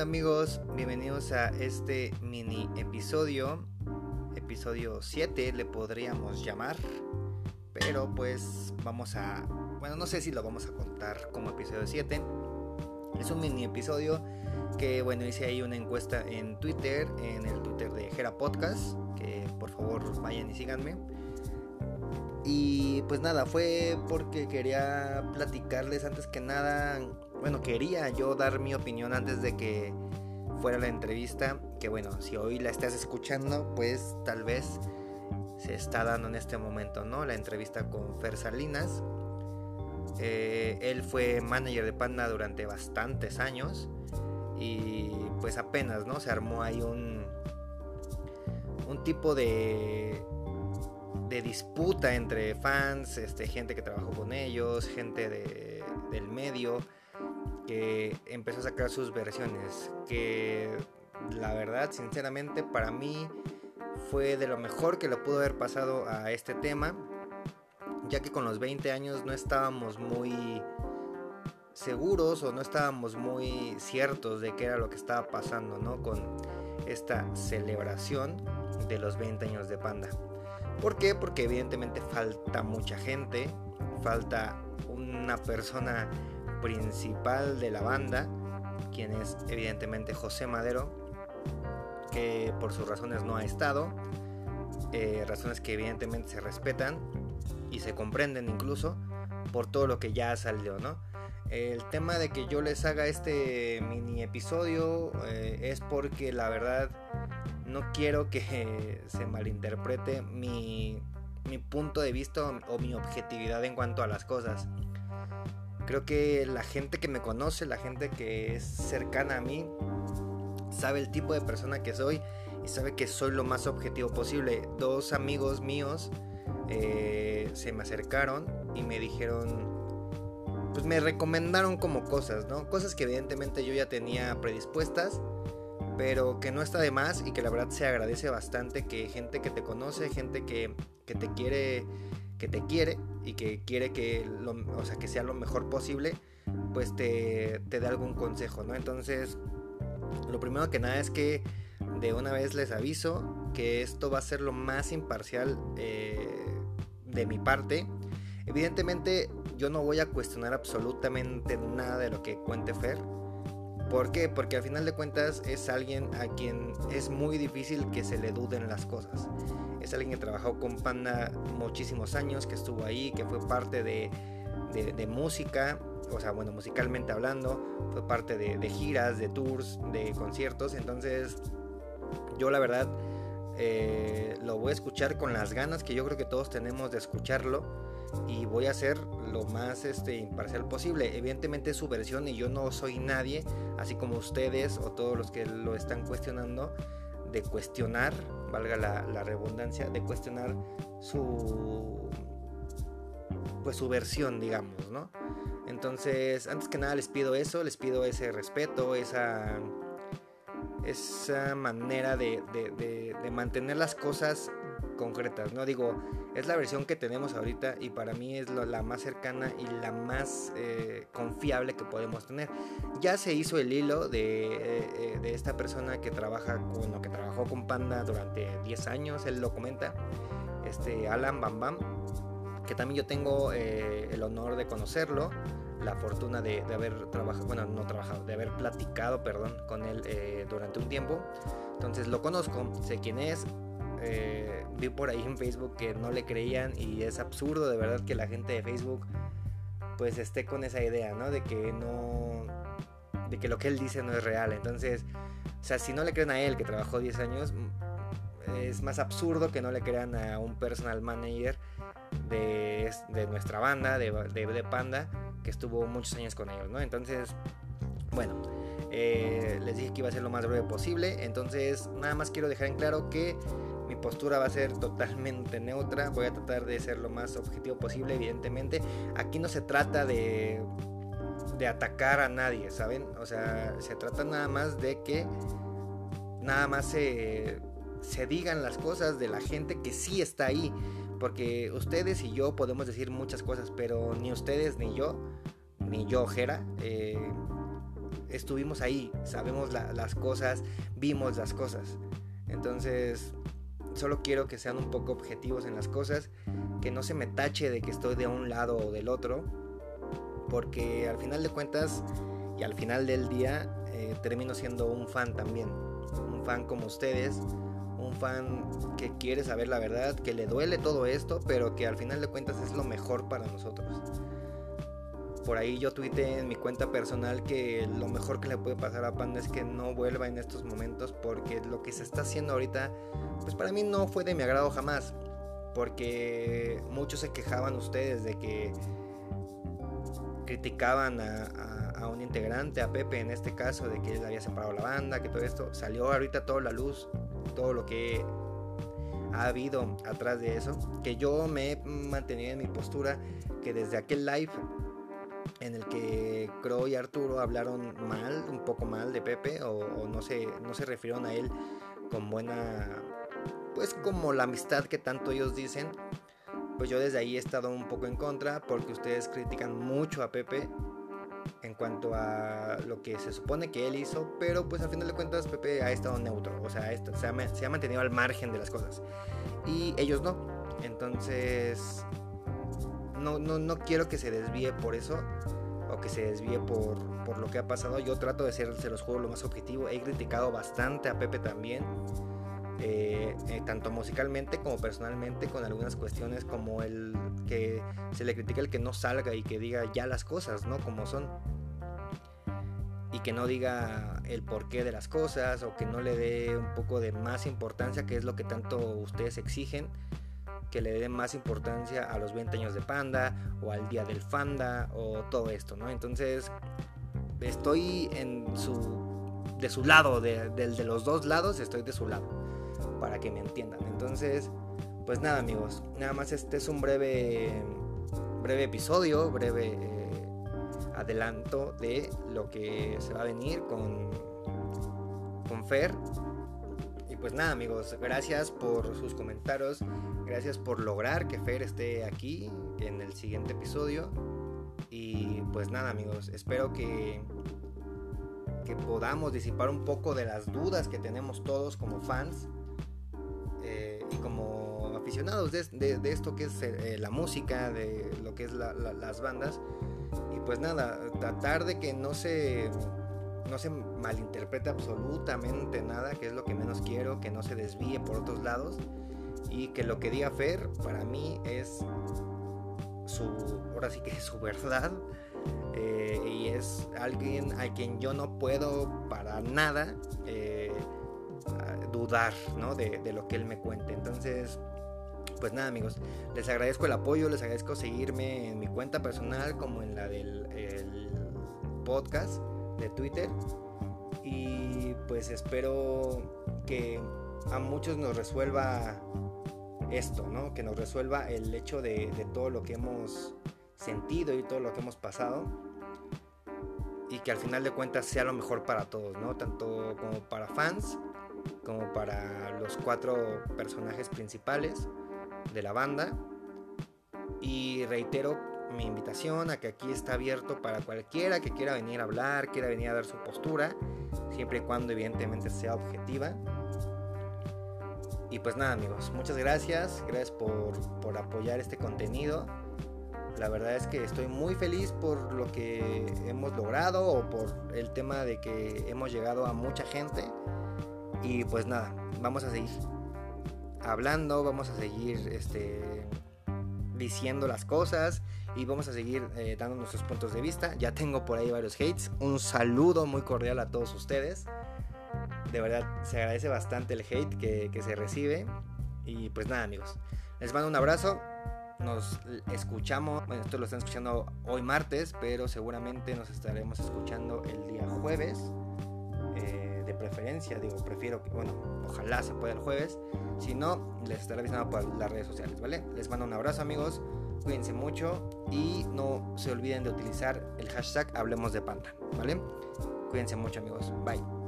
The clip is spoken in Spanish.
onda amigos? Bienvenidos a este mini episodio, episodio 7 le podríamos llamar, pero pues vamos a, bueno no sé si lo vamos a contar como episodio 7, es un mini episodio que bueno hice ahí una encuesta en Twitter, en el Twitter de Gera Podcast, que por favor vayan y síganme. Y pues nada, fue porque quería platicarles antes que nada bueno, quería yo dar mi opinión antes de que fuera la entrevista, que bueno, si hoy la estás escuchando, pues tal vez se está dando en este momento, ¿no? La entrevista con Fer Salinas. Eh, él fue manager de Panda durante bastantes años y pues apenas, ¿no? Se armó ahí un, un tipo de, de disputa entre fans, este, gente que trabajó con ellos, gente del medio que empezó a sacar sus versiones, que la verdad, sinceramente, para mí fue de lo mejor que le pudo haber pasado a este tema, ya que con los 20 años no estábamos muy seguros o no estábamos muy ciertos de qué era lo que estaba pasando, ¿no? Con esta celebración de los 20 años de Panda. ¿Por qué? Porque evidentemente falta mucha gente, falta una persona principal de la banda, quien es evidentemente José Madero, que por sus razones no ha estado, eh, razones que evidentemente se respetan y se comprenden incluso por todo lo que ya salió, ¿no? El tema de que yo les haga este mini episodio eh, es porque la verdad no quiero que se malinterprete mi, mi punto de vista o mi objetividad en cuanto a las cosas. Creo que la gente que me conoce, la gente que es cercana a mí, sabe el tipo de persona que soy y sabe que soy lo más objetivo posible. Dos amigos míos eh, se me acercaron y me dijeron, pues me recomendaron como cosas, ¿no? Cosas que evidentemente yo ya tenía predispuestas, pero que no está de más y que la verdad se agradece bastante que gente que te conoce, gente que, que te quiere que te quiere y que quiere que, o sea, que sea lo mejor posible, pues te, te dé algún consejo, ¿no? Entonces, lo primero que nada es que de una vez les aviso que esto va a ser lo más imparcial eh, de mi parte. Evidentemente yo no voy a cuestionar absolutamente nada de lo que cuente Fer. ¿Por qué? Porque al final de cuentas es alguien a quien es muy difícil que se le duden las cosas. Es alguien que trabajó con Panda muchísimos años, que estuvo ahí, que fue parte de, música, o sea, bueno, musicalmente hablando, fue parte de, giras, de tours, de conciertos. Entonces, yo la verdad eh, lo voy a escuchar con las ganas que yo creo que todos tenemos de escucharlo y voy a hacer lo más este, imparcial posible. Evidentemente es su versión y yo no soy nadie, así como ustedes o todos los que lo están cuestionando, de cuestionar, valga la, redundancia, de cuestionar su pues su versión, digamos, ¿no? Entonces, antes que nada les pido eso, les pido ese respeto, esa, esa manera de, de mantener las cosas concretas, ¿no? Digo, es la versión que tenemos ahorita y para mí es la más cercana y la más eh, confiable que podemos tener. Ya se hizo el hilo de, eh, de, esta persona que trabaja con lo que trabajó con Panda durante 10 años, él lo comenta, este Alan Bam Bam, que también yo tengo eh, el honor de conocerlo, la fortuna de, haber trabajado, bueno, no trabajado, de haber platicado, perdón, con él durante un tiempo. Entonces lo conozco, sé quién es, eh, vi por ahí en Facebook que no le creían y es absurdo de verdad que la gente de Facebook pues esté con esa idea, ¿no? De que no, de que lo que él dice no es real. Entonces, o sea, si no le creen a él que trabajó 10 años, es más absurdo que no le crean a un personal manager de, de nuestra banda, de, de, Panda, que estuvo muchos años con ellos, ¿no? Entonces, bueno, eh, les dije que iba a ser lo más breve posible. Entonces, nada más quiero dejar en claro que mi postura va a ser totalmente neutra, voy a tratar de ser lo más objetivo posible, evidentemente. Aquí no se trata de, de atacar a nadie, ¿saben? O sea, se trata nada más de que nada más se, se digan las cosas de la gente que sí está ahí. Porque ustedes y yo podemos decir muchas cosas, pero ni ustedes ni yo, ni yo, Jera, eh, estuvimos ahí, sabemos las cosas, vimos las cosas. Entonces, solo quiero que sean un poco objetivos en las cosas, que no se me tache de que estoy de un lado o del otro, porque al final de cuentas y al final del día eh, termino siendo un fan también, un fan como ustedes, un fan que quiere saber la verdad, que le duele todo esto, pero que al final de cuentas es lo mejor para nosotros. Por ahí yo tuiteé en mi cuenta personal que lo mejor que le puede pasar a Panda es que no vuelva en estos momentos porque lo que se está haciendo ahorita, pues para mí no fue de mi agrado jamás. Porque muchos se quejaban ustedes de que criticaban a, a, un integrante, a Pepe en este caso, de que él había separado la banda, que todo esto salió ahorita toda la luz, todo lo que ha habido atrás de eso, que yo me he mantenido en mi postura, que desde aquel live en el que Crow y Arturo hablaron mal, un poco mal de Pepe, o, no, se, no se refirieron a él con buena, pues como la amistad que tanto ellos dicen, pues yo desde ahí he estado un poco en contra, porque ustedes critican mucho a Pepe en cuanto a lo que se supone que él hizo, pero pues al final de cuentas Pepe ha estado neutro, o sea, se ha, se ha mantenido al margen de las cosas, y ellos no, entonces no, no, no quiero que se desvíe por eso o que se desvíe por, por, lo que ha pasado. Yo trato de ser, se los juegos lo más objetivo. He criticado bastante a Pepe también, eh, eh, tanto musicalmente como personalmente, con algunas cuestiones como el que se le critica el que no salga y que diga ya las cosas, ¿no? Como son. Y que no diga el porqué de las cosas o que no le dé un poco de más importancia, que es lo que tanto ustedes exigen que le den más importancia a los 20 años de Panda o al día del Fanda o todo esto, ¿no? Entonces, estoy en su, de su lado, de, de los dos lados, estoy de su lado, para que me entiendan. Entonces, pues nada, amigos, nada más este es un breve, breve episodio, breve eh, adelanto de lo que se va a venir con, con Fer pues nada amigos, gracias por sus comentarios, gracias por lograr que Fer esté aquí en el siguiente episodio. Y pues nada amigos, espero que, que podamos disipar un poco de las dudas que tenemos todos como fans eh, y como aficionados de, esto que es eh, la música, de lo que es las bandas. Y pues nada, tratar de que no se no se malinterprete absolutamente nada, que es lo que menos quiero, que no se desvíe por otros lados y que lo que diga Fer para mí es su, ahora sí que es su verdad eh, y es alguien a quien yo no puedo para nada eh, dudar ¿no? de, lo que él me cuente. Entonces, pues nada amigos, les agradezco el apoyo, les agradezco seguirme en mi cuenta personal como en la del podcast de Twitter. Y pues espero que a muchos nos resuelva esto, ¿no? Que nos resuelva el hecho de, todo lo que hemos sentido y todo lo que hemos pasado. Y que al final de cuentas sea lo mejor para todos, ¿no? Tanto como para fans, como para los cuatro personajes principales de la banda. Y reitero mi invitación a que aquí está abierto para cualquiera que quiera venir a hablar, quiera venir a dar su postura, siempre y cuando evidentemente sea objetiva. Y pues nada amigos, muchas gracias, gracias por, por apoyar este contenido. La verdad es que estoy muy feliz por lo que hemos logrado o por el tema de que hemos llegado a mucha gente. Y pues nada, vamos a seguir hablando, vamos a seguir este, diciendo las cosas y vamos a seguir eh, dando nuestros puntos de vista. Ya tengo por ahí varios hates. Un saludo muy cordial a todos ustedes. De verdad, se agradece bastante el hate que, se recibe. Y pues nada, amigos. Les mando un abrazo. Nos escuchamos. Bueno, esto lo están escuchando hoy martes, pero seguramente nos estaremos escuchando el día jueves. Eh, preferencia, digo, prefiero que, bueno, ojalá se pueda el jueves. Si no, les estaré avisando por las redes sociales, ¿vale? Les mando un abrazo, amigos. Cuídense mucho y no se olviden de utilizar el hashtag Hablemos de Panda, ¿vale? Cuídense mucho amigos. Bye.